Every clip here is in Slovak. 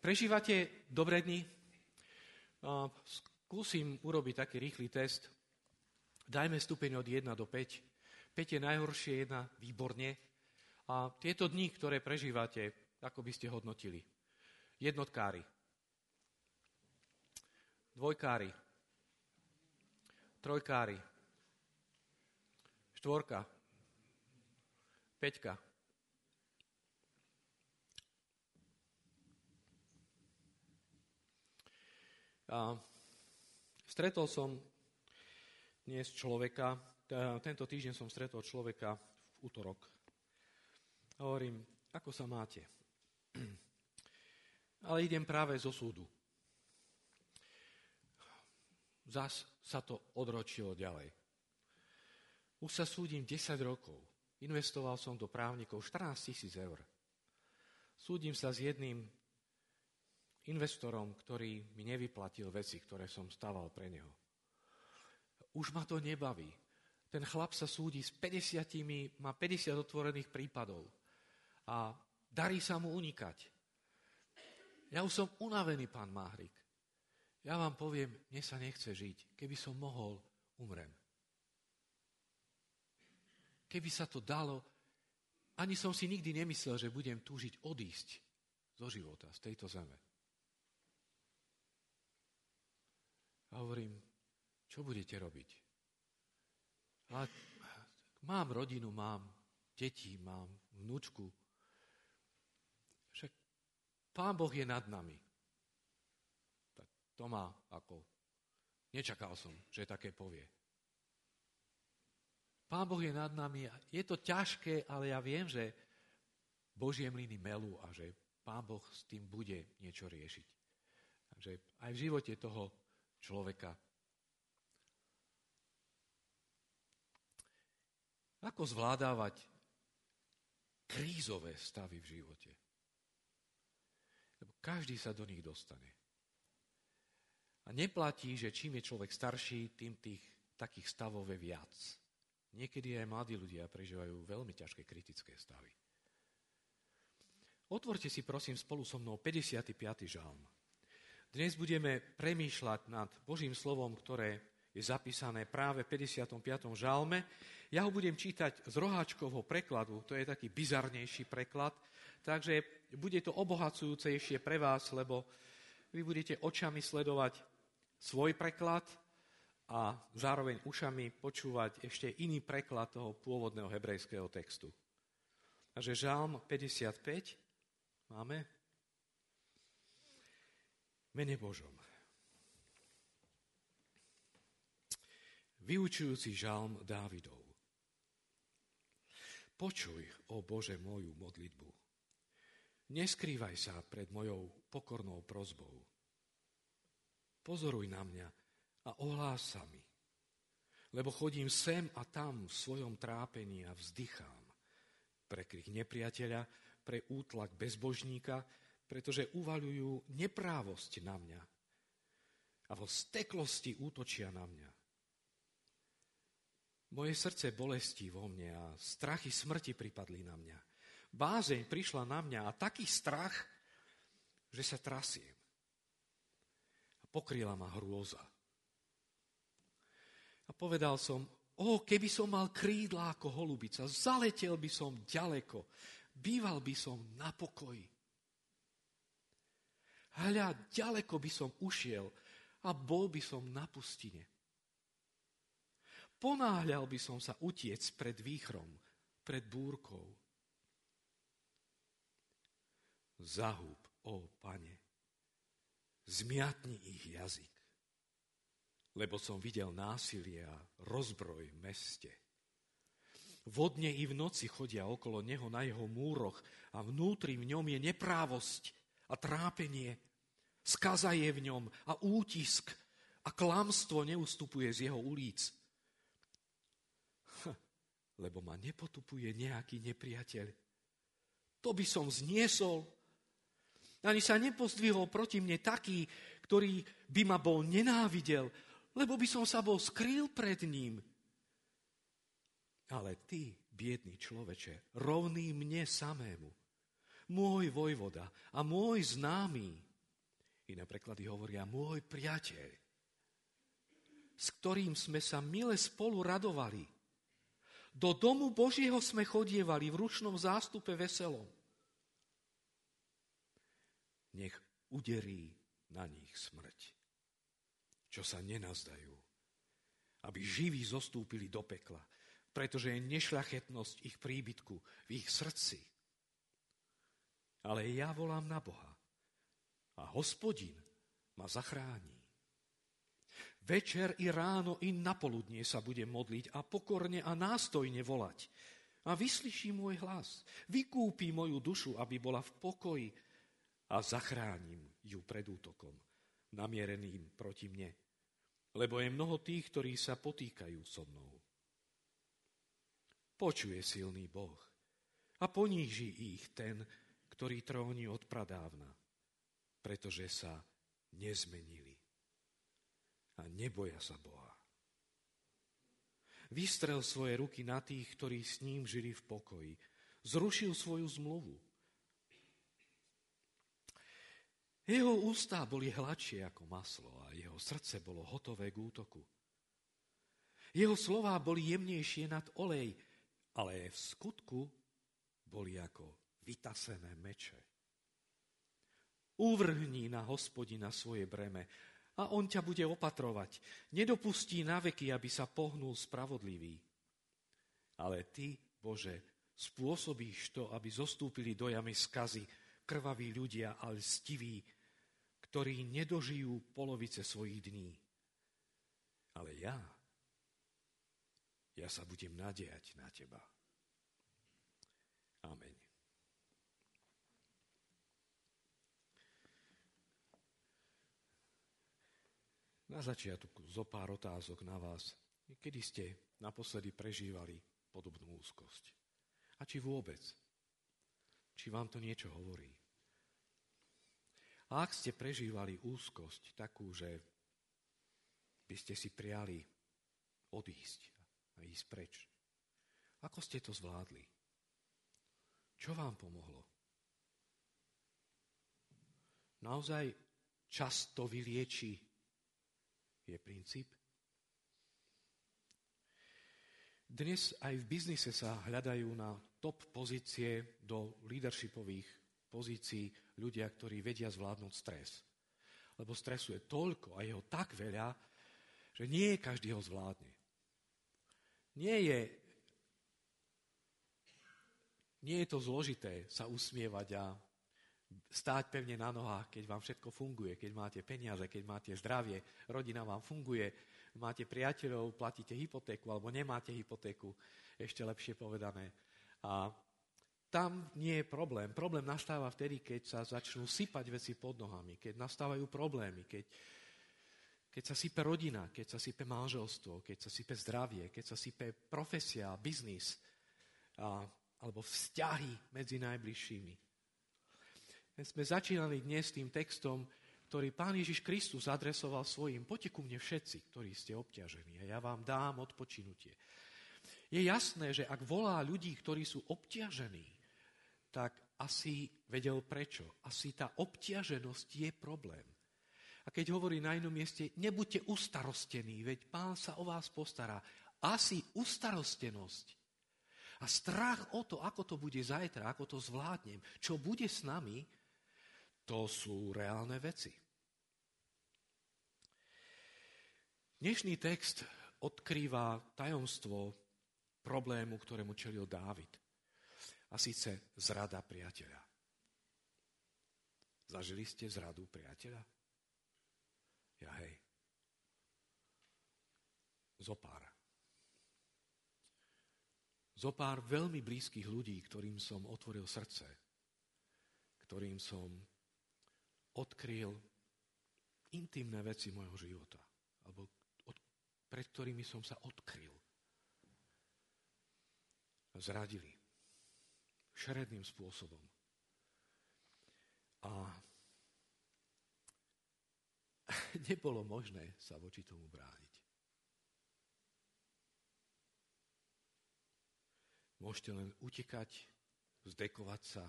Prežívate dobré dni? Skúsim urobiť taký rýchly test. Dajme stupeň od 1 do 5. 5 je najhoršie, 1 výborne. A tieto dni, ktoré prežívate, ako by ste hodnotili? Jednotkári. Dvojkári. Trojkári. Štvorka. Peťka. A stretol som dnes človeka, tento týždeň som stretol človeka v útorok. Hovorím, ako sa máte? Ale idem práve zo súdu. Zas sa to odročilo ďalej. Už sa súdim 10 rokov. Investoval som do právnikov 14 tisíc eur. Súdim sa s jedným investorom, ktorý mi nevyplatil veci, ktoré som stával pre neho. Už ma to nebaví. Ten chlap sa súdi s 50, má 50 otvorených prípadov a darí sa mu unikať. Ja už som unavený, pán Máhrik. Ja vám poviem, mne sa nechce žiť. Keby som mohol, umrem. Keby sa to dalo, ani som si nikdy nemyslel, že budem túžiť odísť zo života, z tejto zeme. A hovorím, čo budete robiť? A mám rodinu, mám deti, mám vnúčku. Však Pán Boh je nad nami. Tak to má ako... Nečakal som, že také povie. Pán Boh je nad nami. Je to ťažké, ale ja viem, že Božie mlyny melú a že Pán Boh s tým bude niečo riešiť. Takže aj v živote toho človeka. Ako zvládávať krízové stavy v živote? Lebo každý sa do nich dostane. A neplatí, že čím je človek starší, tým tých takých stavov je viac. Niekedy aj mladí ľudia prežívajú veľmi ťažké kritické stavy. Otvorte si prosím spolu so mnou 55. žalm. Dnes budeme premýšľať nad Božím slovom, ktoré je zapísané práve v 55. žalme. Ja ho budem čítať z roháčkovho prekladu, to je taký bizarnejší preklad, takže bude to obohacujúcejšie pre vás, lebo vy budete očami sledovať svoj preklad a zároveň ušami počúvať ešte iný preklad toho pôvodného hebrejského textu. Takže žalm 55 máme mene Božom. Vyučujúci žalm Dávidov. Počuj, o Bože, moju modlitbu. Neskrývaj sa pred mojou pokornou prozbou. Pozoruj na mňa a ohlás sa mi, lebo chodím sem a tam v svojom trápení a vzdychám. Pre krik nepriateľa, pre útlak bezbožníka, pretože uvaľujú neprávosť na mňa a vo steklosti útočia na mňa. Moje srdce bolestí vo mne a strachy smrti pripadli na mňa. Bázeň prišla na mňa a taký strach, že sa trasiem. A pokryla ma hrôza. A povedal som, o, keby som mal krídla ako holubica, zaletel by som ďaleko, býval by som na pokoji. Hľa, ďaleko by som ušiel a bol by som na pustine. Ponáhľal by som sa utiec pred výchrom, pred búrkou. Zahúb, ó pane, zmiatni ich jazyk, lebo som videl násilie a rozbroj v meste. Vodne i v noci chodia okolo neho na jeho múroch a vnútri v ňom je neprávosť a trápenie. Skaza je v ňom a útisk a klamstvo neustupuje z jeho ulic. lebo ma nepotupuje nejaký nepriateľ. To by som zniesol. Ani sa nepozdvihol proti mne taký, ktorý by ma bol nenávidel, lebo by som sa bol skrýl pred ním. Ale ty, biedný človeče, rovný mne samému, môj vojvoda a môj známy, Iné preklady hovoria, môj priateľ, s ktorým sme sa mile spolu radovali. Do domu Božieho sme chodievali v ručnom zástupe veselom. Nech uderí na nich smrť, čo sa nenazdajú, aby živí zostúpili do pekla, pretože je nešľachetnosť ich príbytku v ich srdci. Ale ja volám na Boha a hospodin ma zachráni. Večer i ráno i napoludnie sa bude modliť a pokorne a nástojne volať. A vyslyší môj hlas. Vykúpi moju dušu, aby bola v pokoji a zachránim ju pred útokom, namiereným proti mne. Lebo je mnoho tých, ktorí sa potýkajú so mnou počuje silný Boh a poníži ich ten, ktorý tróni od pradávna, pretože sa nezmenili a neboja sa Boha. Vystrel svoje ruky na tých, ktorí s ním žili v pokoji. Zrušil svoju zmluvu. Jeho ústa boli hladšie ako maslo a jeho srdce bolo hotové k útoku. Jeho slová boli jemnejšie nad olej, ale v skutku boli ako vytasené meče. Uvrhni na hospodina svoje breme a on ťa bude opatrovať. Nedopustí na veky, aby sa pohnul spravodlivý. Ale ty, Bože, spôsobíš to, aby zostúpili do jamy skazy krvaví ľudia a lstiví, ktorí nedožijú polovice svojich dní. Ale ja ja sa budem nadiať na teba. Amen. Na začiatku zo pár otázok na vás. Kedy ste naposledy prežívali podobnú úzkosť? A či vôbec? Či vám to niečo hovorí? A ak ste prežívali úzkosť takú, že by ste si priali odísť a ísť preč. Ako ste to zvládli? Čo vám pomohlo? Naozaj čas to vylieči je princíp? Dnes aj v biznise sa hľadajú na top pozície do leadershipových pozícií ľudia, ktorí vedia zvládnuť stres. Lebo stresu je toľko a jeho tak veľa, že nie každý ho zvládne. Nie je, nie je to zložité sa usmievať a stáť pevne na nohách, keď vám všetko funguje, keď máte peniaze, keď máte zdravie, rodina vám funguje, máte priateľov, platíte hypotéku alebo nemáte hypotéku, ešte lepšie povedané. A tam nie je problém. Problém nastáva vtedy, keď sa začnú sypať veci pod nohami, keď nastávajú problémy, keď, keď sa sype rodina, keď sa sype manželstvo, keď sa sype zdravie, keď sa sype profesia, biznis a, alebo vzťahy medzi najbližšími. Sme začínali dnes tým textom, ktorý Pán Ježiš Kristus adresoval svojim. Poďte ku mne všetci, ktorí ste obťažení a ja vám dám odpočinutie. Je jasné, že ak volá ľudí, ktorí sú obťažení, tak asi vedel prečo. Asi tá obťaženosť je problém. A keď hovorí na inom mieste, nebuďte ustarostení, veď pán sa o vás postará. Asi ustarostenosť a strach o to, ako to bude zajtra, ako to zvládnem, čo bude s nami, to sú reálne veci. Dnešný text odkrýva tajomstvo problému, ktorému čelil Dávid. A síce zrada priateľa. Zažili ste zradu priateľa? Ja hej. Zopár. Zopár veľmi blízkych ľudí, ktorým som otvoril srdce, ktorým som odkryl intimné veci môjho života, alebo od, pred ktorými som sa odkryl. Zradili. Šeredným spôsobom. A nebolo možné sa voči tomu brániť. Môžete len utekať, zdekovať sa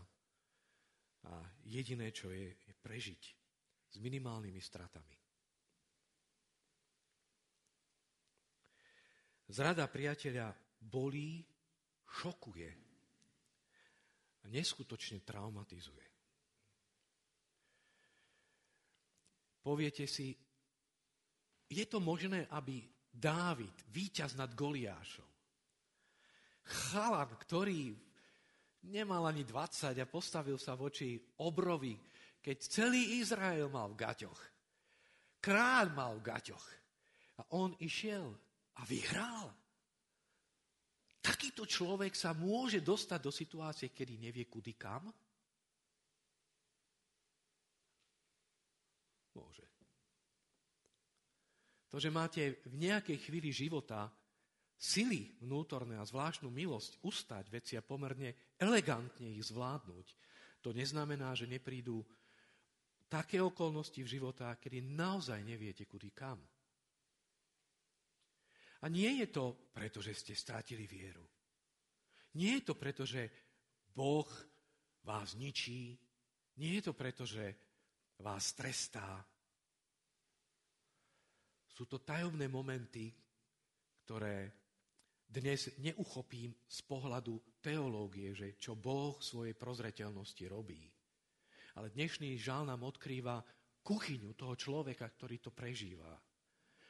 a jediné, čo je, je prežiť s minimálnymi stratami. Zrada priateľa bolí, šokuje a neskutočne traumatizuje. Poviete si, je to možné, aby Dávid, víťaz nad Goliášom, chalan, ktorý nemal ani 20 a postavil sa voči obrovi, keď celý Izrael mal v gaťoch. Kráľ mal v gaťoch. A on išiel a vyhral. Takýto človek sa môže dostať do situácie, kedy nevie kudy kam? Môže. To, že máte v nejakej chvíli života sily vnútorné a zvláštnu milosť ustať veci a pomerne elegantne ich zvládnuť, to neznamená, že neprídu také okolnosti v života, kedy naozaj neviete, kudy kam. A nie je to preto, že ste strátili vieru. Nie je to preto, že Boh vás ničí. Nie je to preto, že vás trestá. Sú to tajomné momenty, ktoré dnes neuchopím z pohľadu teológie, že čo Boh v svojej prozreteľnosti robí. Ale dnešný žál nám odkrýva kuchyňu toho človeka, ktorý to prežíva.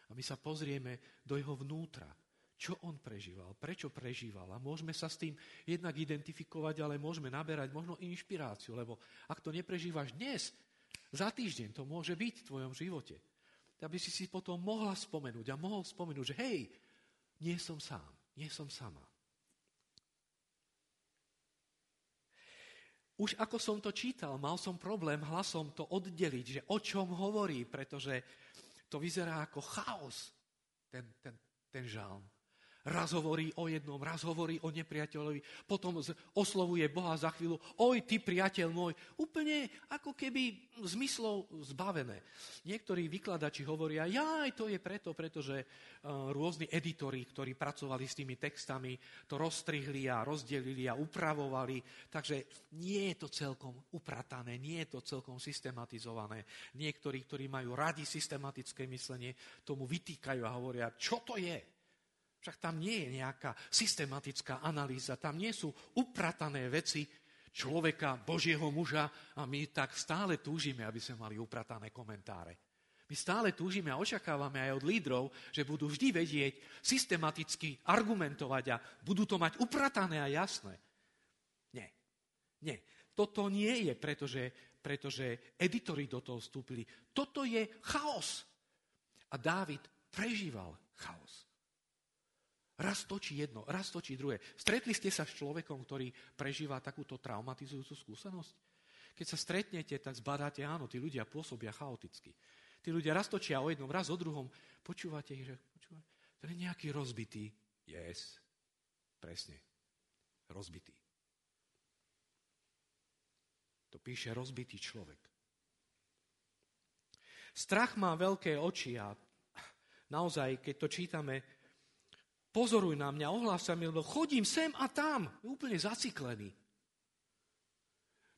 A my sa pozrieme do jeho vnútra. Čo on prežíval, prečo prežíval. A môžeme sa s tým jednak identifikovať, ale môžeme naberať možno inšpiráciu, lebo ak to neprežívaš dnes, za týždeň to môže byť v tvojom živote. Aby si si potom mohla spomenúť a mohol spomenúť, že hej, nie som sám. Nie som sama. Už ako som to čítal, mal som problém hlasom to oddeliť, že o čom hovorí, pretože to vyzerá ako chaos, ten, ten, ten žalm. Raz hovorí o jednom, raz hovorí o nepriateľovi, potom oslovuje Boha za chvíľu, oj, ty priateľ môj, úplne ako keby zmyslov zbavené. Niektorí vykladači hovoria, aj to je preto, pretože uh, rôzni editori, ktorí pracovali s tými textami, to rozstrihli a rozdelili a upravovali, takže nie je to celkom upratané, nie je to celkom systematizované. Niektorí, ktorí majú radi systematické myslenie, tomu vytýkajú a hovoria, čo to je? Však tam nie je nejaká systematická analýza, tam nie sú upratané veci človeka, Božieho muža a my tak stále túžime, aby sme mali upratané komentáre. My stále túžime a očakávame aj od lídrov, že budú vždy vedieť systematicky argumentovať a budú to mať upratané a jasné. Nie. Nie. Toto nie je, pretože, pretože editori do toho vstúpili. Toto je chaos. A Dávid prežíval chaos. Raz točí jedno, raz točí druhé. Stretli ste sa s človekom, ktorý prežíva takúto traumatizujúcu skúsenosť? Keď sa stretnete, tak zbadáte, áno, tí ľudia pôsobia chaoticky. Tí ľudia raz točia o jednom, raz o druhom. Počúvate ich, že počúvate, to je nejaký rozbitý. Yes, presne, rozbitý. To píše rozbitý človek. Strach má veľké oči a naozaj, keď to čítame, Pozoruj na mňa, ohlása mi, lebo chodím sem a tam, úplne zaciklený.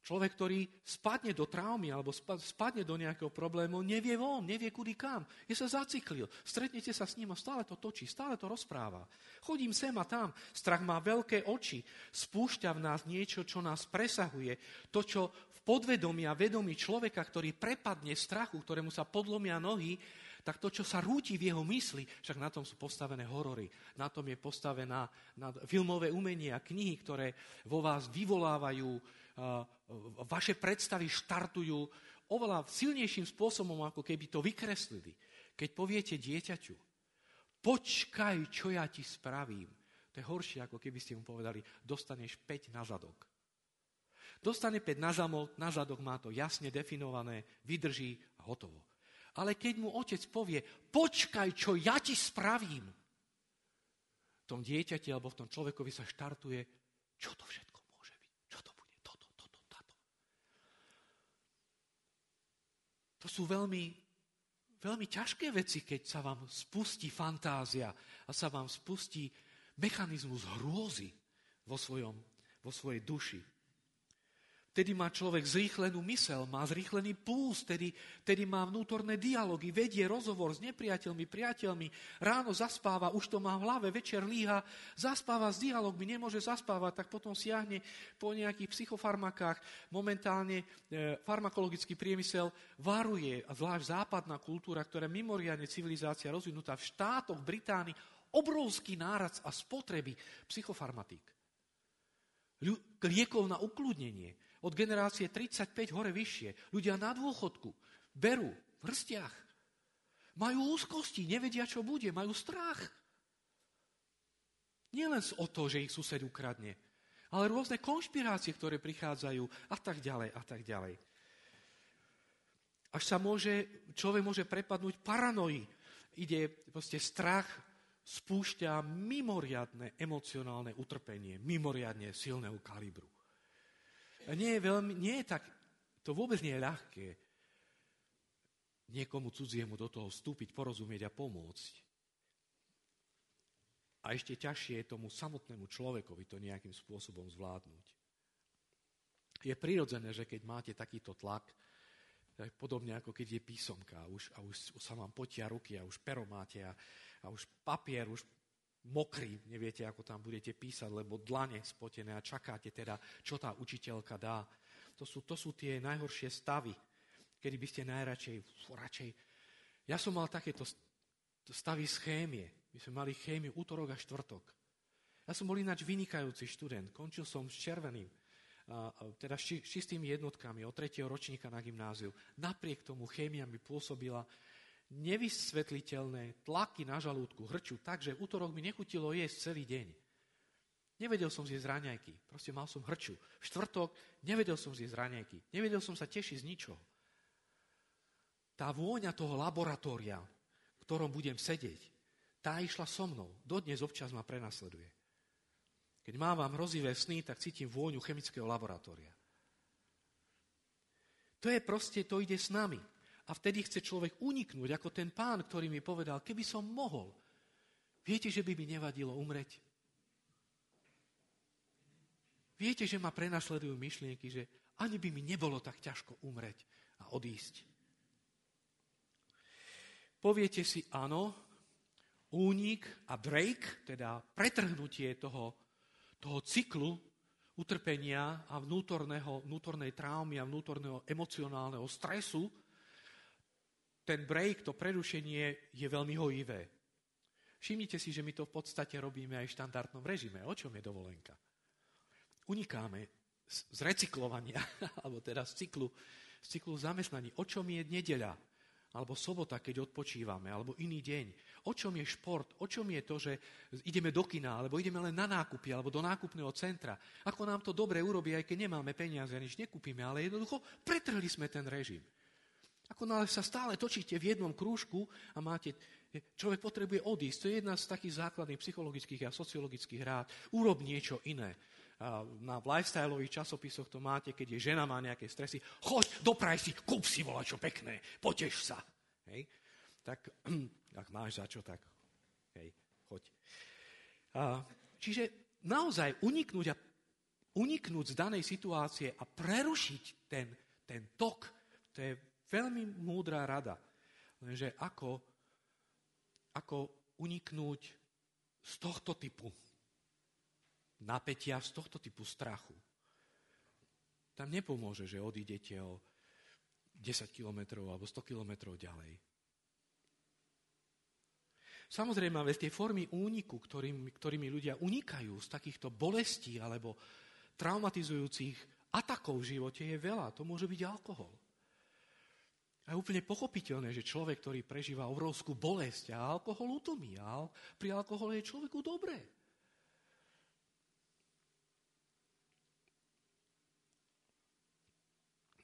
Človek, ktorý spadne do traumy alebo spadne do nejakého problému, nevie von, nevie kudy kam. Je sa zaciklil. Stretnete sa s ním a stále to točí, stále to rozpráva. Chodím sem a tam. Strach má veľké oči. Spúšťa v nás niečo, čo nás presahuje. To, čo v podvedomí a vedomí človeka, ktorý prepadne strachu, ktorému sa podlomia nohy, tak to, čo sa rúti v jeho mysli, však na tom sú postavené horory, na tom je postavená na filmové umenie a knihy, ktoré vo vás vyvolávajú, vaše predstavy štartujú oveľa silnejším spôsobom, ako keby to vykreslili. Keď poviete dieťaťu, počkaj, čo ja ti spravím, to je horšie, ako keby ste mu povedali, dostaneš 5 na zadok. Dostane 5 na, zamok, na zadok, má to jasne definované, vydrží a hotovo. Ale keď mu otec povie, počkaj, čo ja ti spravím, v tom dieťati alebo v tom človekovi sa štartuje, čo to všetko môže byť, čo to bude, toto, toto, táto. To sú veľmi, veľmi ťažké veci, keď sa vám spustí fantázia a sa vám spustí mechanizmus hrôzy vo, svojom, vo svojej duši. Tedy má človek zrýchlenú mysel, má zrýchlený puls, tedy, tedy má vnútorné dialógy, vedie rozhovor s nepriateľmi, priateľmi, ráno zaspáva, už to má v hlave, večer líha, zaspáva s dialogmi, nemôže zaspávať, tak potom siahne po nejakých psychofarmakách. Momentálne e, farmakologický priemysel varuje, a zvlášť západná kultúra, ktorá je mimoriadne civilizácia rozvinutá v štátoch Británii, obrovský náraz a spotreby psychofarmatík. Liekov na ukludnenie od generácie 35 hore vyššie. Ľudia na dôchodku berú v hrstiach. Majú úzkosti, nevedia, čo bude, majú strach. Nielen o to, že ich sused ukradne, ale rôzne konšpirácie, ktoré prichádzajú a tak ďalej a tak ďalej. Až sa môže, človek môže prepadnúť paranoji. Ide proste strach, spúšťa mimoriadne emocionálne utrpenie, mimoriadne silného kalibru nie je, veľmi, nie je tak, to vôbec nie je ľahké niekomu cudziemu do toho vstúpiť, porozumieť a pomôcť. A ešte ťažšie je tomu samotnému človekovi to nejakým spôsobom zvládnuť. Je prirodzené, že keď máte takýto tlak, podobne ako keď je písomka a už, a už, sa vám potia ruky a už pero máte a, a už papier, už mokrý, neviete, ako tam budete písať, lebo dlane spotené a čakáte teda, čo tá učiteľka dá. To sú, to sú tie najhoršie stavy, kedy by ste najradšej, radšej... Ja som mal takéto stavy z chémie. My sme mali chémiu útorok a štvrtok. Ja som bol ináč vynikajúci študent. Končil som s červeným, teda s čistými jednotkami od tretieho ročníka na gymnáziu. Napriek tomu chémia mi pôsobila nevysvetliteľné tlaky na žalúdku, hrču, takže v útorok mi nechutilo jesť celý deň. Nevedel som zjesť raňajky, proste mal som hrču. V štvrtok nevedel som zjesť raňajky, nevedel som sa tešiť z ničoho. Tá vôňa toho laboratória, v ktorom budem sedieť, tá išla so mnou. Dodnes občas ma prenasleduje. Keď mávam hrozivé sny, tak cítim vôňu chemického laboratória. To je proste, to ide s nami. A vtedy chce človek uniknúť, ako ten pán, ktorý mi povedal, keby som mohol, viete, že by mi nevadilo umreť? Viete, že ma prenasledujú myšlienky, že ani by mi nebolo tak ťažko umreť a odísť. Poviete si áno, únik a break, teda pretrhnutie toho, toho cyklu utrpenia a vnútorného, vnútornej traumy a vnútorného emocionálneho stresu, ten break, to prerušenie je veľmi hojivé. Všimnite si, že my to v podstate robíme aj v štandardnom režime. O čom je dovolenka? Unikáme z recyklovania, alebo teda z cyklu, z cyklu zamestnaní. O čom je nedeľa? Alebo sobota, keď odpočívame, alebo iný deň. O čom je šport? O čom je to, že ideme do kina, alebo ideme len na nákupy, alebo do nákupného centra? Ako nám to dobre urobí, aj keď nemáme peniaze nič nekúpime, ale jednoducho pretrhli sme ten režim. Ako nále sa stále točíte v jednom krúžku a máte, človek potrebuje odísť. To je jedna z takých základných psychologických a sociologických rád. Urob niečo iné. Na lifestyleových časopisoch to máte, keď je žena má nejaké stresy. Choď, dopraj si, kúp si čo pekné, poteš sa. Hej? Tak, ak máš za čo, tak hej, choď. A, čiže naozaj uniknúť, a, uniknúť z danej situácie a prerušiť ten, ten tok, to je Veľmi múdra rada. Lenže ako, ako uniknúť z tohto typu napätia, z tohto typu strachu. Tam nepomôže, že odídete o 10 kilometrov alebo 100 kilometrov ďalej. Samozrejme, ale tie formy úniku, ktorým, ktorými ľudia unikajú z takýchto bolestí alebo traumatizujúcich atakov v živote je veľa. To môže byť alkohol. A je úplne pochopiteľné, že človek, ktorý prežíva obrovskú bolesť a alkohol utomí, a pri alkohole je človeku dobré.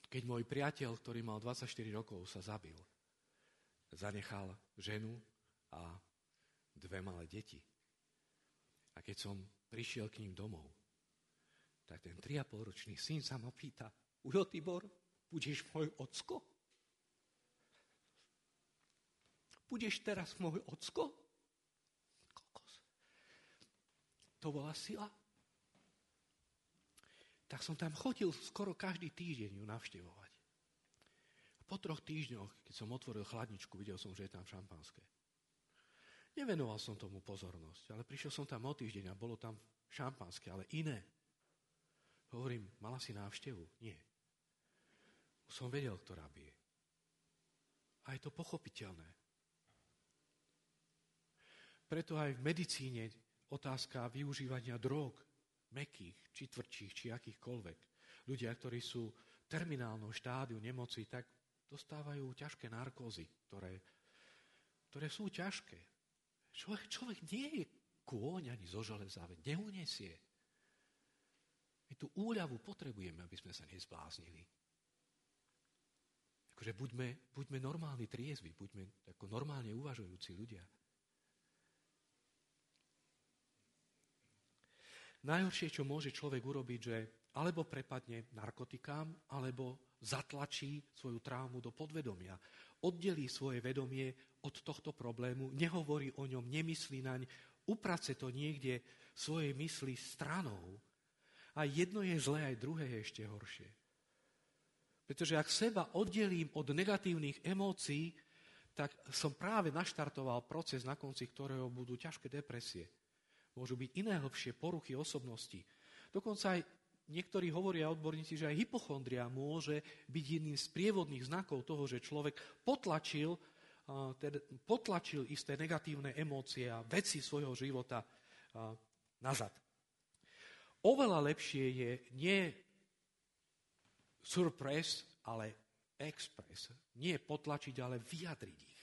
Keď môj priateľ, ktorý mal 24 rokov, sa zabil, zanechal ženu a dve malé deti. A keď som prišiel k ním domov, tak ten 3,5 ročný syn sa ma pýta, Ujo Tibor, budeš môj ocko? Budeš teraz môj ocko? Kokos. To bola sila. tak som tam chodil skoro každý týždeň ju navštevovať. Po troch týždňoch, keď som otvoril chladničku, videl som, že je tam šampanské. Nevenoval som tomu pozornosť, ale prišiel som tam o týždeň a bolo tam šampanské, ale iné. Hovorím, mala si návštevu? Nie. Už som vedel, ktorá bije. A je to pochopiteľné. Preto aj v medicíne otázka využívania drog, mekých, či tvrdších, či akýchkoľvek. Ľudia, ktorí sú v terminálnom štádiu nemoci, tak dostávajú ťažké narkózy, ktoré, ktoré sú ťažké. Človek, človek nie je kôň ani zo železa, neunesie. My tú úľavu potrebujeme, aby sme sa nezbláznili. Akože buďme, buďme normálni triezvi, buďme ako normálne uvažujúci ľudia. Najhoršie, čo môže človek urobiť, že alebo prepadne narkotikám, alebo zatlačí svoju traumu do podvedomia. Oddelí svoje vedomie od tohto problému, nehovorí o ňom, nemyslí naň, uprace to niekde svojej mysli stranou. A jedno je zlé, aj druhé je ešte horšie. Pretože ak seba oddelím od negatívnych emócií, tak som práve naštartoval proces, na konci ktorého budú ťažké depresie. Môžu byť iné hĺbšie poruchy osobnosti. Dokonca aj niektorí hovoria odborníci, že aj hypochondria môže byť jedným z prievodných znakov toho, že človek potlačil, potlačil isté negatívne emócie a veci svojho života nazad. Oveľa lepšie je nie surprise, ale express. Nie potlačiť, ale vyjadriť ich.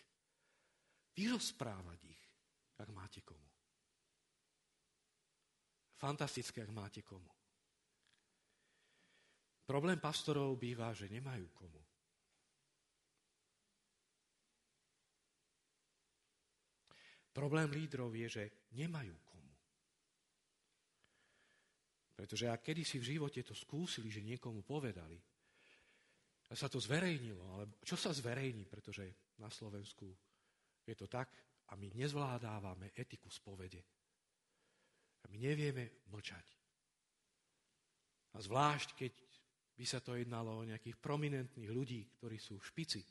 Vyrozprávať ich, ak máte komu. Fantastické, ak máte komu. Problém pastorov býva, že nemajú komu. Problém lídrov je, že nemajú komu. Pretože ak kedysi v živote to skúsili, že niekomu povedali, a sa to zverejnilo, ale čo sa zverejní, pretože na Slovensku je to tak a my nezvládávame etiku spovede. A my nevieme mlčať. A zvlášť, keď by sa to jednalo o nejakých prominentných ľudí, ktorí sú v špici,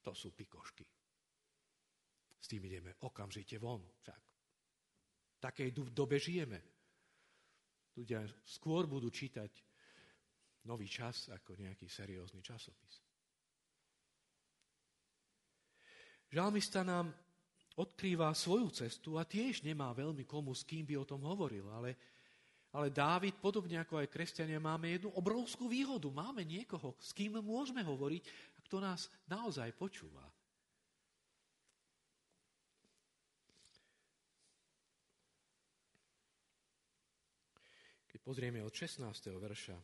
to sú pikošky. S tým ideme okamžite von. Však v takej dobe žijeme. Ľudia skôr budú čítať nový čas ako nejaký seriózny časopis. Žalmista nám odkrýva svoju cestu a tiež nemá veľmi komu, s kým by o tom hovoril. Ale, ale Dávid, podobne ako aj kresťania, máme jednu obrovskú výhodu. Máme niekoho, s kým môžeme hovoriť a kto nás naozaj počúva. Keď pozrieme od 16. verša.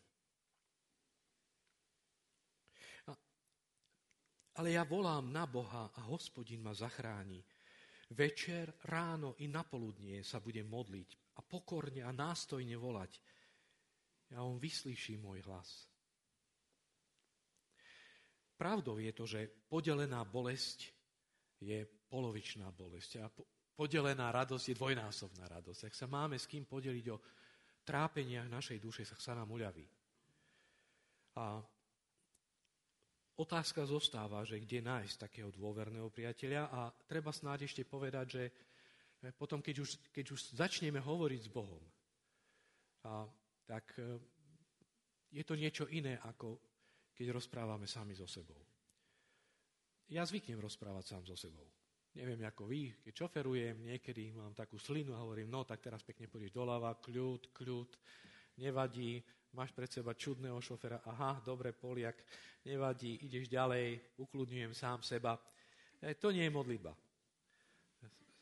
Ale ja volám na Boha a hospodin ma zachráni. Večer, ráno i napoludnie sa budem modliť a pokorne a nástojne volať. A on vyslíši môj hlas. Pravdou je to, že podelená bolesť je polovičná bolesť a podelená radosť je dvojnásobná radosť. Ak sa máme s kým podeliť o trápeniach našej duše, sa nám uľaví. A Otázka zostáva, že kde nájsť takého dôverného priateľa a treba snáď ešte povedať, že potom, keď už, keď už začneme hovoriť s Bohom, a, tak eh, je to niečo iné, ako keď rozprávame sami so sebou. Ja zvyknem rozprávať sám so sebou. Neviem, ako vy, keď šoferujem, niekedy mám takú slinu a hovorím, no tak teraz pekne pôjdeš doľava, kľud, kľud, nevadí, máš pred seba čudného šofera, aha, dobre, Poliak, nevadí, ideš ďalej, ukludňujem sám seba. E, to nie je modlitba.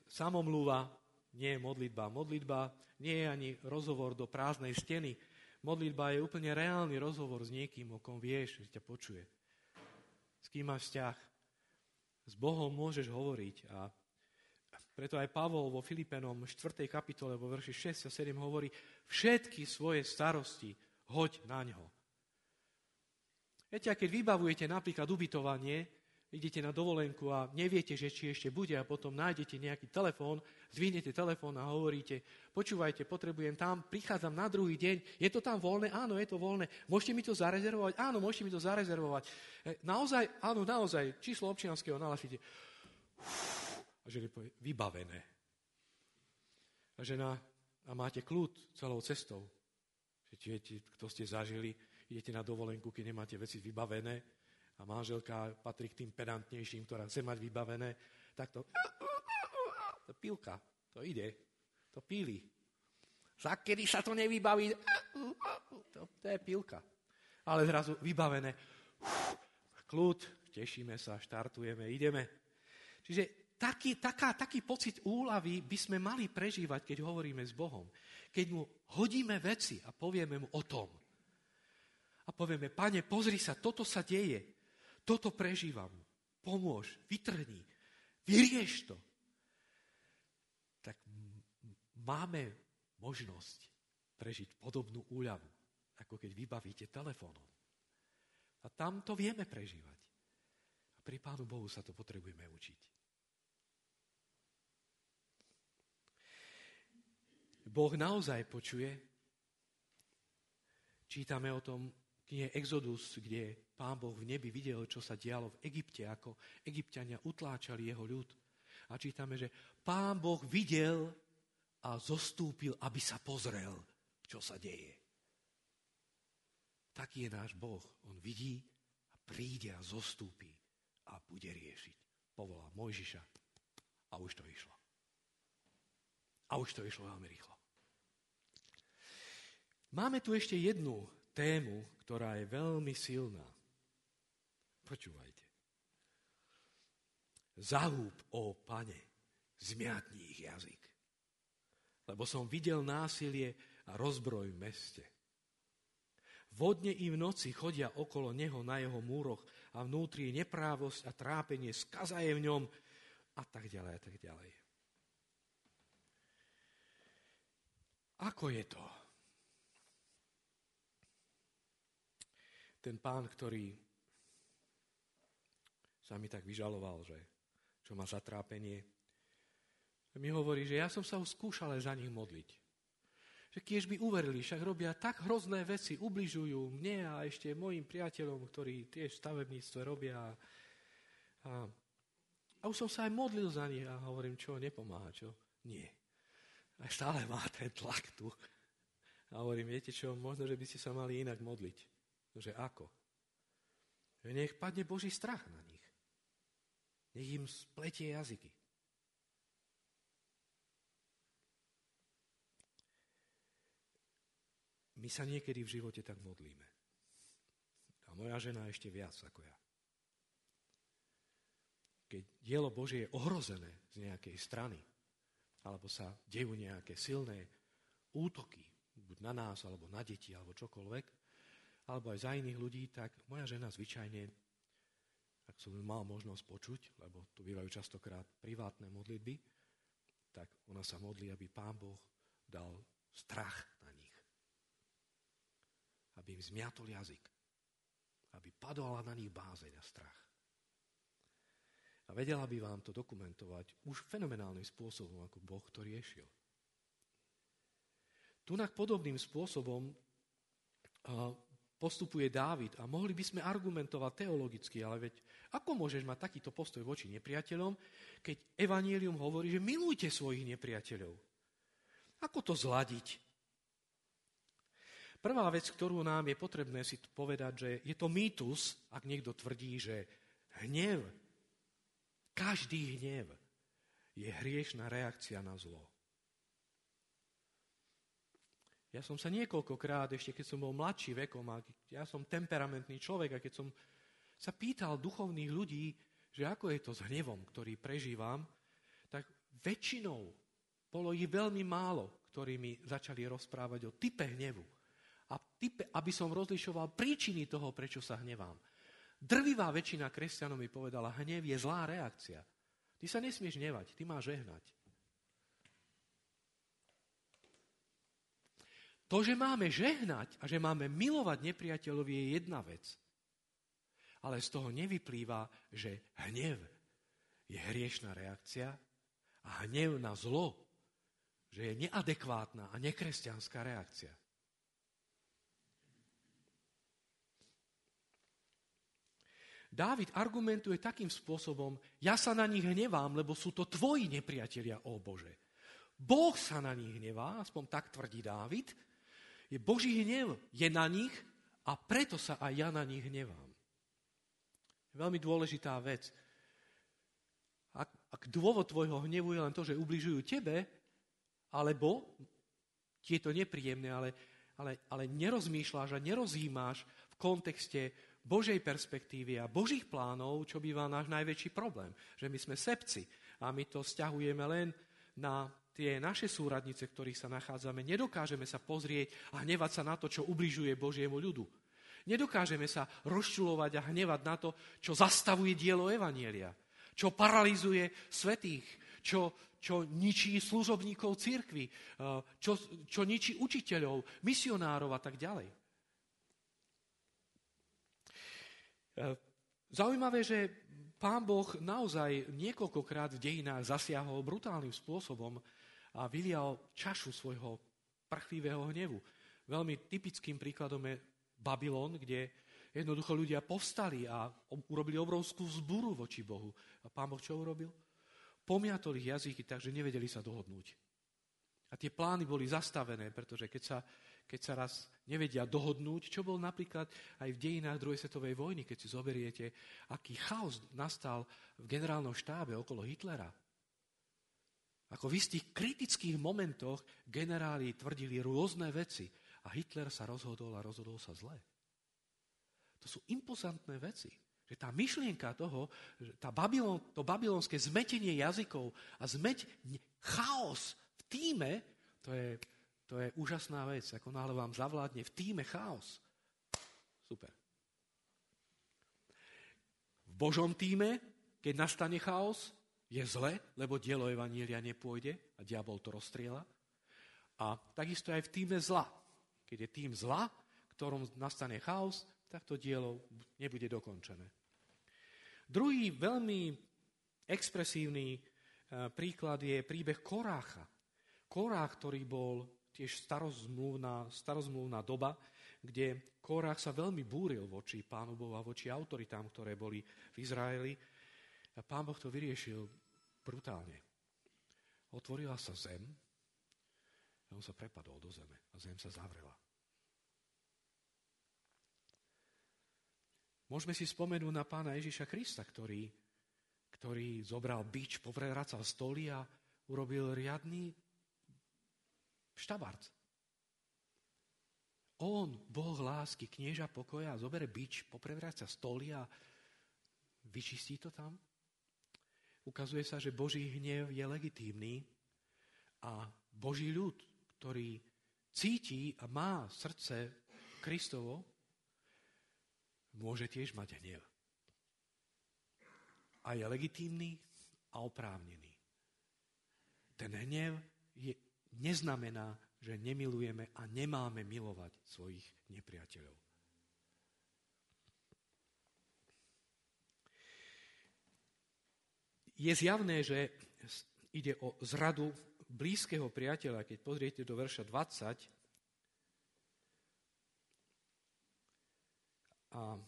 Samomluva nie je modlitba. Modlitba nie je ani rozhovor do prázdnej steny. Modlitba je úplne reálny rozhovor s niekým, o kom vieš, že ťa počuje. S kým máš vzťah. S Bohom môžeš hovoriť a preto aj Pavol vo Filipenom 4. kapitole vo verši 6 a 7 hovorí všetky svoje starosti hoď na ňo. Viete, keď vybavujete napríklad ubytovanie, idete na dovolenku a neviete, že či ešte bude a potom nájdete nejaký telefón, zvihnete telefón a hovoríte, počúvajte, potrebujem tam, prichádzam na druhý deň, je to tam voľné? Áno, je to voľné. Môžete mi to zarezervovať? Áno, môžete mi to zarezervovať. E, naozaj, áno, naozaj, číslo občianského nahlasíte. A žena povie, vybavené. A žena, a máte kľud celou cestou. Že viete, kto ste zažili, idete na dovolenku, keď nemáte veci vybavené, a manželka patrí k tým pedantnejším, ktorá chce mať vybavené, tak to, to pilka, to ide, to píli. Za kedy sa to nevybaví, to, to je pilka. Ale zrazu vybavené, kľud, tešíme sa, štartujeme, ideme. Čiže taký, taká, taký pocit úlavy by sme mali prežívať, keď hovoríme s Bohom. Keď mu hodíme veci a povieme mu o tom. A povieme, pane, pozri sa, toto sa deje. Toto prežívam. Pomôž, vytrhni, vyrieš to. Tak máme možnosť prežiť podobnú úľavu, ako keď vybavíte telefónom. A tam to vieme prežívať. A pri Pánu Bohu sa to potrebujeme učiť. Boh naozaj počuje. Čítame o tom knihe Exodus, kde pán Boh v nebi videl, čo sa dialo v Egypte, ako egyptiania utláčali jeho ľud. A čítame, že pán Boh videl a zostúpil, aby sa pozrel, čo sa deje. Taký je náš Boh. On vidí a príde a zostúpi a bude riešiť. Povolá Mojžiša a už to išlo. A už to išlo veľmi rýchlo. Máme tu ešte jednu tému, ktorá je veľmi silná. Počúvajte. Zahúb, ó pane, zmiatni ich jazyk. Lebo som videl násilie a rozbroj v meste. Vodne i v noci chodia okolo neho na jeho múroch a vnútri je neprávosť a trápenie, skaza je v ňom a tak ďalej a tak ďalej. Ako je to? Ten pán, ktorý sa mi tak vyžaloval, že čo má zatrápenie, mi hovorí, že ja som sa už skúšal aj za nich modliť. Že kiež by uverili, však robia tak hrozné veci, ubližujú mne a ešte mojim priateľom, ktorí tiež stavebníctve robia. A, a už som sa aj modlil za nich a hovorím, čo, nepomáha, čo? Nie. A stále má ten tlak tu. A hovorím, viete čo, možno, že by ste sa mali inak modliť. Že ako? Nech padne Boží strach na nich. Nech im spletie jazyky. My sa niekedy v živote tak modlíme. A moja žena ešte viac ako ja. Keď dielo Božie je ohrozené z nejakej strany, alebo sa dejú nejaké silné útoky, buď na nás, alebo na deti, alebo čokoľvek, alebo aj za iných ľudí, tak moja žena zvyčajne, ak som mal možnosť počuť, lebo tu bývajú častokrát privátne modlitby, tak ona sa modlí, aby Pán Boh dal strach na nich. Aby im zmiatol jazyk. Aby padovala na nich bázeň a strach. A vedela by vám to dokumentovať už fenomenálnym spôsobom, ako Boh to riešil. Tunak podobným spôsobom postupuje Dávid. A mohli by sme argumentovať teologicky, ale veď ako môžeš mať takýto postoj voči nepriateľom, keď Evangelium hovorí, že milujte svojich nepriateľov? Ako to zladiť? Prvá vec, ktorú nám je potrebné si povedať, že je to mýtus, ak niekto tvrdí, že hnev, každý hnev je hriešná reakcia na zlo. Ja som sa niekoľkokrát, ešte keď som bol mladší vekom, a ja som temperamentný človek, a keď som sa pýtal duchovných ľudí, že ako je to s hnevom, ktorý prežívam, tak väčšinou bolo ich veľmi málo, ktorí mi začali rozprávať o type hnevu. A type, aby som rozlišoval príčiny toho, prečo sa hnevám. Drvivá väčšina kresťanov mi povedala, hnev je zlá reakcia. Ty sa nesmieš hnevať, ty máš žehnať. To, že máme žehnať a že máme milovať nepriateľovi je jedna vec. ale z toho nevyplýva, že hnev je hriešná reakcia a hnev na zlo, že je neadekvátna a nekresťanská reakcia. Dávid argumentuje takým spôsobom, ja sa na nich hnevám, lebo sú to tvoji nepriatelia, ó Bože. Boh sa na nich hnevá, aspoň tak tvrdí Dávid, je Boží hnev, je na nich a preto sa aj ja na nich hnevám. Veľmi dôležitá vec. Ak, ak dôvod tvojho hnevu je len to, že ubližujú tebe, alebo ti je to nepríjemné, ale, ale, ale nerozmýšľaš a nerozímáš v kontexte Božej perspektívy a Božích plánov, čo býva náš najväčší problém. Že my sme sepci a my to stiahujeme len na tie naše súradnice, ktorých sa nachádzame. Nedokážeme sa pozrieť a hnevať sa na to, čo ubližuje Božiemu ľudu. Nedokážeme sa rozčulovať a hnevať na to, čo zastavuje dielo Evanielia, čo paralizuje svetých, čo, čo ničí služobníkov církvy, eh, čo, čo ničí učiteľov, misionárov a tak ďalej. Eh, zaujímavé, že pán Boh naozaj niekoľkokrát v dejinách zasiahol brutálnym spôsobom a vylial čašu svojho prchlivého hnevu. Veľmi typickým príkladom je Babylon, kde jednoducho ľudia povstali a urobili obrovskú zburu voči Bohu. A pán Boh čo urobil? Pomiatol ich jazyky tak, že nevedeli sa dohodnúť. A tie plány boli zastavené, pretože keď sa, keď sa raz nevedia dohodnúť, čo bol napríklad aj v dejinách druhej svetovej vojny, keď si zoberiete, aký chaos nastal v generálnom štábe okolo Hitlera. Ako v istých kritických momentoch generáli tvrdili rôzne veci a Hitler sa rozhodol a rozhodol sa zle. To sú impozantné veci. Že tá myšlienka toho, tá Babylon, to babylonské zmetenie jazykov a zmeť chaos v týme, to je, to je úžasná vec. Ako náhle vám zavládne v týme chaos. Super. V Božom týme, keď nastane chaos, je zle, lebo dielo Evanília nepôjde a diabol to rozstriela. A takisto aj v týme zla. Keď je tým zla, ktorom nastane chaos, tak to dielo nebude dokončené. Druhý veľmi expresívny e, príklad je príbeh Korácha. Korách, ktorý bol tiež starozmluvná, starozmluvná doba, kde Korách sa veľmi búril voči Pánu Bohu a voči autoritám, ktoré boli v Izraeli. A Pán Boh to vyriešil brutálne. Otvorila sa zem a on sa prepadol do zeme a zem sa zavrela. Môžeme si spomenúť na pána Ježiša Krista, ktorý, ktorý zobral bič, povracal stoly a urobil riadný štabarc. On, Boh lásky, knieža pokoja, zobere bič, poprevráca stoly a vyčistí to tam. Ukazuje sa, že Boží hnev je legitímny a Boží ľud, ktorý cíti a má srdce Kristovo, môže tiež mať hnev. A je legitímny a oprávnený. Ten hnev je, neznamená, že nemilujeme a nemáme milovať svojich nepriateľov. Je zjavné, že ide o zradu blízkeho priateľa. Keď pozriete do verša 20, A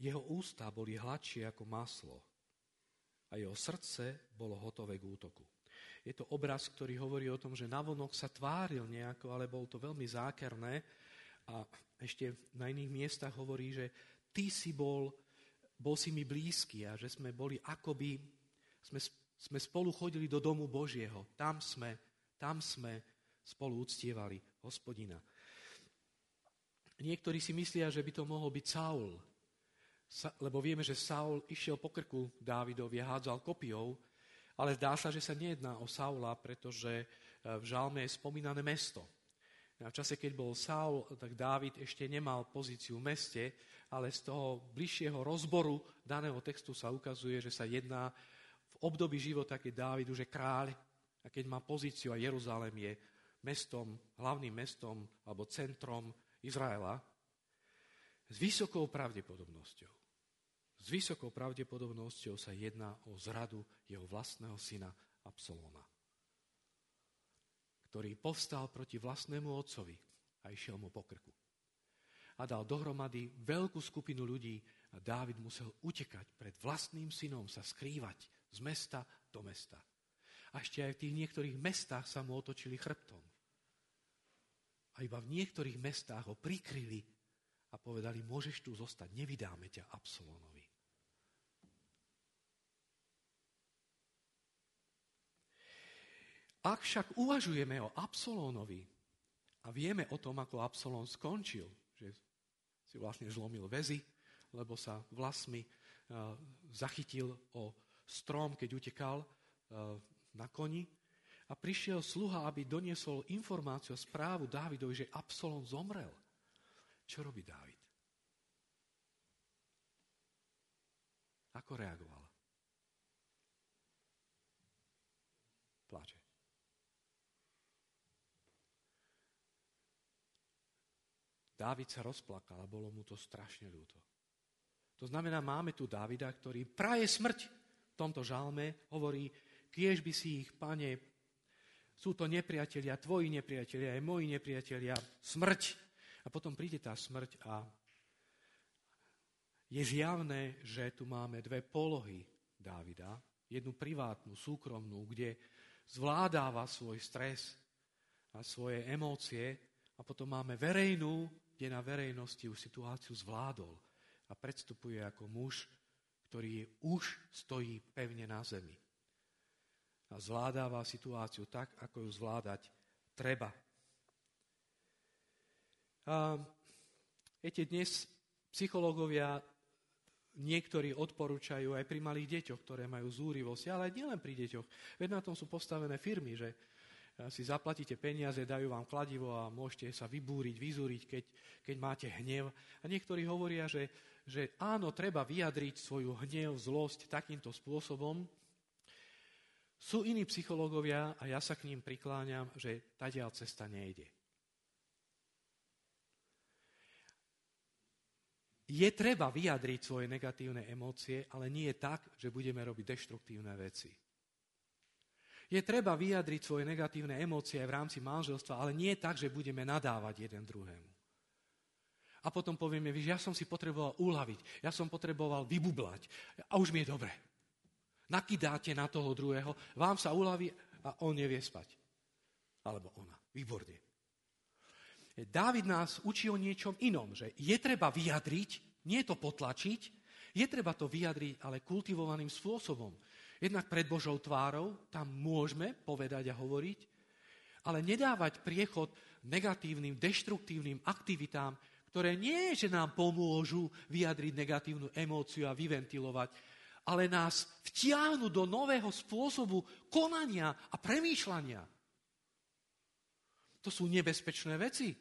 jeho ústa boli hladšie ako maslo a jeho srdce bolo hotové k útoku. Je to obraz, ktorý hovorí o tom, že navonok sa tváril nejako, ale bol to veľmi zákerné. A ešte na iných miestach hovorí, že ty si bol, bol si mi blízky a že sme boli akoby sme, sme spolu chodili do domu Božieho. Tam sme, tam sme spolu uctievali hospodina. Niektorí si myslia, že by to mohol byť Saul, lebo vieme, že Saul išiel po krku Dávidovi a hádzal kopiou, ale zdá sa, že sa nejedná o Saula, pretože e, v žalme je spomínané mesto. A v čase, keď bol Saul, tak Dávid ešte nemal pozíciu v meste, ale z toho bližšieho rozboru daného textu sa ukazuje, že sa jedná v období života, keď Dávid už je kráľ a keď má pozíciu a Jeruzalém je mestom, hlavným mestom alebo centrom Izraela, s vysokou pravdepodobnosťou. S vysokou pravdepodobnosťou sa jedná o zradu jeho vlastného syna Absolona, ktorý povstal proti vlastnému otcovi a išiel mu po krku. A dal dohromady veľkú skupinu ľudí a Dávid musel utekať pred vlastným synom, sa skrývať z mesta do mesta. A ešte aj v tých niektorých mestách sa mu otočili chrbtom. A iba v niektorých mestách ho prikryli a povedali, môžeš tu zostať, nevydáme ťa Absolonovi. Ak však uvažujeme o Absolónovi a vieme o tom, ako Absolón skončil, že si vlastne zlomil väzy, lebo sa vlasmi uh, zachytil o strom, keď utekal uh, na koni, a prišiel sluha, aby doniesol informáciu, správu Dávidovi, že Absalom zomrel. Čo robí Dávid? Ako reagoval? Plače. Dávid sa rozplakal a bolo mu to strašne ľúto. To znamená, máme tu Dávida, ktorý praje smrť v tomto žalme, hovorí, kiež by si ich, pane, sú to nepriatelia, tvoji nepriatelia, aj moji nepriatelia, smrť. A potom príde tá smrť a je zjavné, že tu máme dve polohy Dávida. Jednu privátnu, súkromnú, kde zvládáva svoj stres a svoje emócie a potom máme verejnú, kde na verejnosti už situáciu zvládol a predstupuje ako muž, ktorý už stojí pevne na zemi a zvládáva situáciu tak, ako ju zvládať treba. A viete, dnes psychológovia niektorí odporúčajú aj pri malých deťoch, ktoré majú zúrivosť, ale nielen pri deťoch. Veď na tom sú postavené firmy, že si zaplatíte peniaze, dajú vám kladivo a môžete sa vybúriť, vyzúriť, keď, keď máte hnev. A niektorí hovoria, že, že áno, treba vyjadriť svoju hnev, zlosť takýmto spôsobom, sú iní psychológovia, a ja sa k ním prikláňam, že tadiaľ cesta nejde. Je treba vyjadriť svoje negatívne emócie, ale nie tak, že budeme robiť deštruktívne veci. Je treba vyjadriť svoje negatívne emócie aj v rámci manželstva, ale nie tak, že budeme nadávať jeden druhému. A potom povieme, že ja som si potreboval uľaviť, ja som potreboval vybublať a už mi je dobre nakydáte na toho druhého, vám sa uľaví a on nevie spať. Alebo ona. Výborne. Dávid nás učí o niečom inom, že je treba vyjadriť, nie to potlačiť, je treba to vyjadriť, ale kultivovaným spôsobom. Jednak pred Božou tvárou, tam môžeme povedať a hovoriť, ale nedávať priechod negatívnym, deštruktívnym aktivitám, ktoré nie, že nám pomôžu vyjadriť negatívnu emóciu a vyventilovať, ale nás vtiahnu do nového spôsobu konania a premýšľania. To sú nebezpečné veci.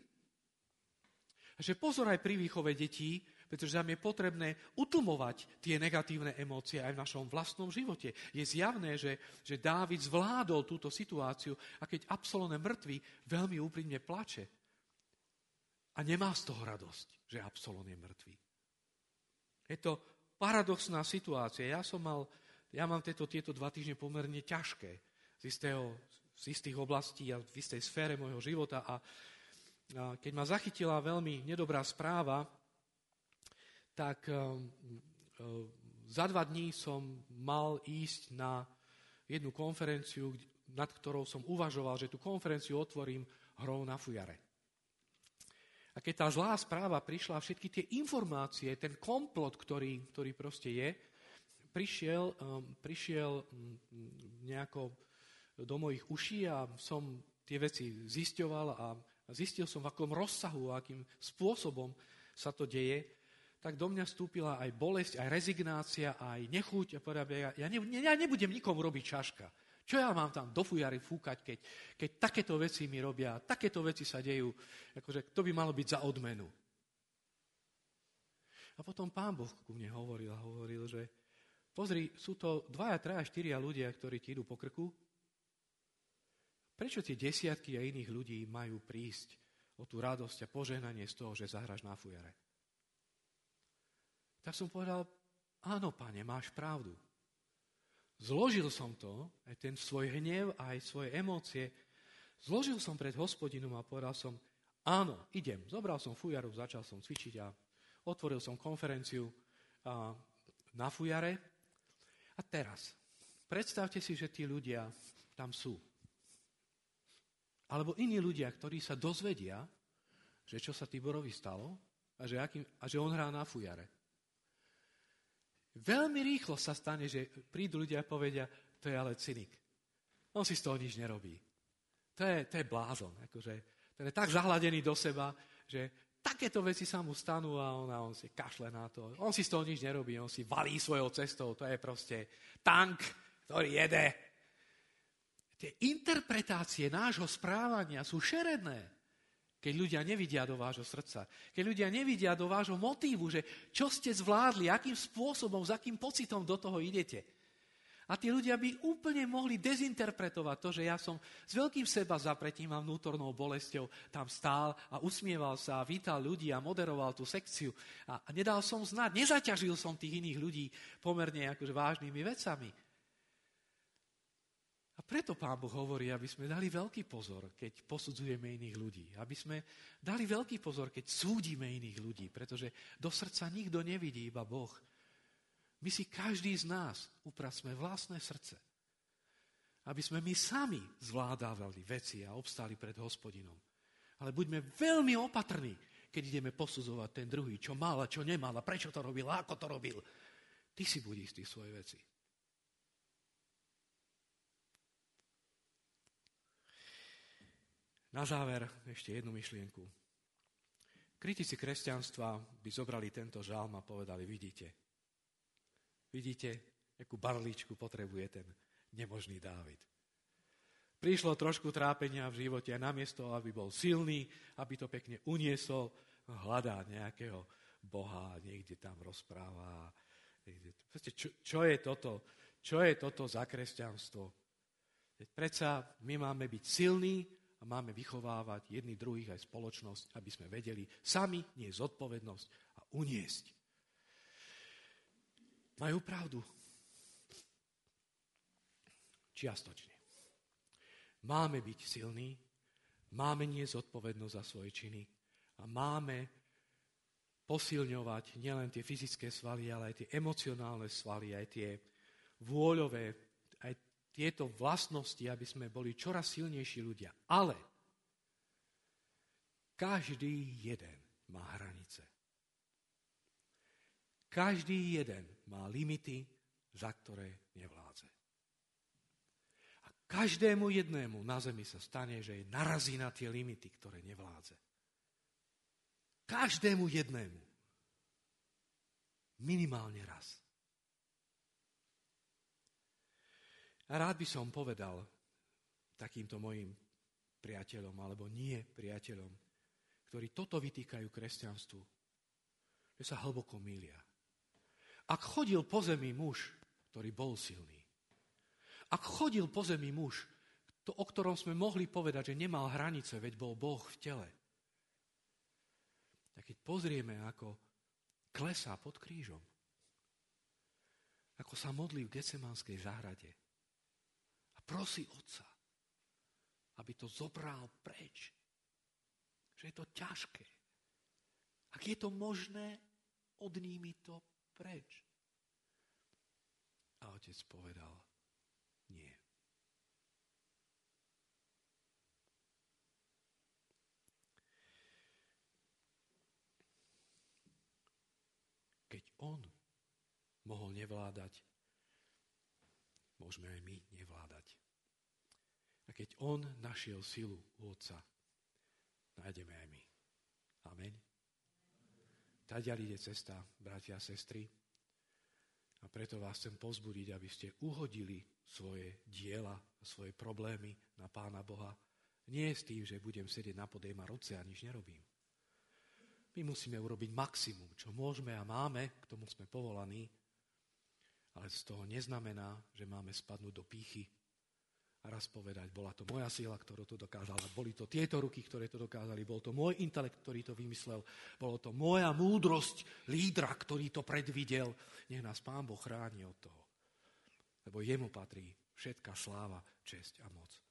Takže pozor aj pri výchove detí, pretože tam je potrebné utlmovať tie negatívne emócie aj v našom vlastnom živote. Je zjavné, že, že Dávid zvládol túto situáciu a keď Absalom je mŕtvý, veľmi úprimne plače. A nemá z toho radosť, že Absalom je mŕtvý. Je to paradoxná situácia. Ja som mal, ja mám tieto, tieto dva týždne pomerne ťažké z, istého, z istých oblastí a v istej sfére môjho života a keď ma zachytila veľmi nedobrá správa, tak um, um, za dva dní som mal ísť na jednu konferenciu, nad ktorou som uvažoval, že tú konferenciu otvorím hrou na fujare. A keď tá zlá správa prišla, všetky tie informácie, ten komplot, ktorý, ktorý proste je, prišiel, um, prišiel um, nejako do mojich uší a som tie veci zisťoval a zistil som, v akom rozsahu, akým spôsobom sa to deje, tak do mňa vstúpila aj bolesť, aj rezignácia, aj nechuť a povedal, ja, ja, ne, ja nebudem nikomu robiť čaška. Čo ja mám tam do fujary fúkať, keď, keď takéto veci mi robia, takéto veci sa dejú, akože to by malo byť za odmenu. A potom pán Boh ku mne hovoril a hovoril, že Pozri, sú to dvaja, traja, štyria ľudia, ktorí ti idú po krku. Prečo tie desiatky a iných ľudí majú prísť o tú radosť a požehnanie z toho, že zahraš na fujare? Tak som povedal, áno, pane, máš pravdu. Zložil som to, aj ten svoj hnev, aj svoje emócie, zložil som pred hospodinom a povedal som, áno, idem. Zobral som fujaru, začal som cvičiť a otvoril som konferenciu a, na fujare. A teraz, predstavte si, že tí ľudia tam sú. Alebo iní ľudia, ktorí sa dozvedia, že čo sa Tiborovi stalo a že, akým, a že on hrá na fujare. Veľmi rýchlo sa stane, že prídu ľudia a povedia, to je ale cynik. On si z toho nič nerobí. To je, to je blázon. Akože, ten je tak zahladený do seba, že takéto veci sa mu stanú a on, a on si kašle na to. On si z toho nič nerobí, on si valí svojou cestou. To je proste tank, ktorý jede. Tie interpretácie nášho správania sú šeredné. Keď ľudia nevidia do vášho srdca, keď ľudia nevidia do vášho motívu, že čo ste zvládli, akým spôsobom, s akým pocitom do toho idete. A tí ľudia by úplne mohli dezinterpretovať to, že ja som s veľkým seba zapretím a vnútornou bolesťou tam stál a usmieval sa a vítal ľudí a moderoval tú sekciu. A, nedal som znať, nezaťažil som tých iných ľudí pomerne akože vážnymi vecami. Preto Pán Boh hovorí, aby sme dali veľký pozor, keď posudzujeme iných ľudí. Aby sme dali veľký pozor, keď súdime iných ľudí, pretože do srdca nikto nevidí, iba Boh. My si každý z nás upracme vlastné srdce. Aby sme my sami zvládávali veci a obstáli pred hospodinom. Ale buďme veľmi opatrní, keď ideme posudzovať ten druhý, čo mal a čo nemal a prečo to robil a ako to robil. Ty si buď istý svoje veci. Na záver ešte jednu myšlienku. Kritici kresťanstva by zobrali tento žalm a povedali, vidíte, vidíte, akú barličku potrebuje ten nemožný Dávid. Prišlo trošku trápenia v živote a namiesto, aby bol silný, aby to pekne uniesol, hľadá nejakého Boha, niekde tam rozpráva. čo, čo je toto? Čo je toto za kresťanstvo? predsa my máme byť silní, a máme vychovávať jedných druhých aj spoločnosť, aby sme vedeli sami nie zodpovednosť a uniesť. Majú pravdu. Čiastočne. Máme byť silní, máme nie zodpovednosť za svoje činy a máme posilňovať nielen tie fyzické svaly, ale aj tie emocionálne svaly, aj tie vôľové, tieto vlastnosti, aby sme boli čoraz silnejší ľudia. Ale každý jeden má hranice. Každý jeden má limity, za ktoré nevládze. A každému jednému na zemi sa stane, že je narazí na tie limity, ktoré nevládze. Každému jednému. Minimálne raz. A rád by som povedal takýmto mojim priateľom, alebo nie priateľom, ktorí toto vytýkajú kresťanstvu, že sa hlboko milia. Ak chodil po zemi muž, ktorý bol silný, ak chodil po zemi muž, to, o ktorom sme mohli povedať, že nemal hranice, veď bol Boh v tele, tak keď pozrieme, ako klesá pod krížom, ako sa modlí v Gecemanskej záhrade, prosí otca, aby to zobral preč. Že je to ťažké. Ak je to možné, odními to preč. A otec povedal, nie. Keď on mohol nevládať, môžeme aj my keď on našiel silu u Otca, nájdeme aj my. Amen. Taďal ide cesta, bratia a sestry. A preto vás chcem pozbudiť, aby ste uhodili svoje diela svoje problémy na Pána Boha. Nie s tým, že budem sedieť na podém a roce a nič nerobím. My musíme urobiť maximum, čo môžeme a máme, k tomu sme povolaní. Ale z toho neznamená, že máme spadnúť do pýchy a raz povedať, bola to moja sila, ktorú to dokázala, boli to tieto ruky, ktoré to dokázali, bol to môj intelekt, ktorý to vymyslel, bolo to moja múdrosť lídra, ktorý to predvidel. Nech nás Pán Boh chráni od toho. Lebo jemu patrí všetká sláva, česť a moc.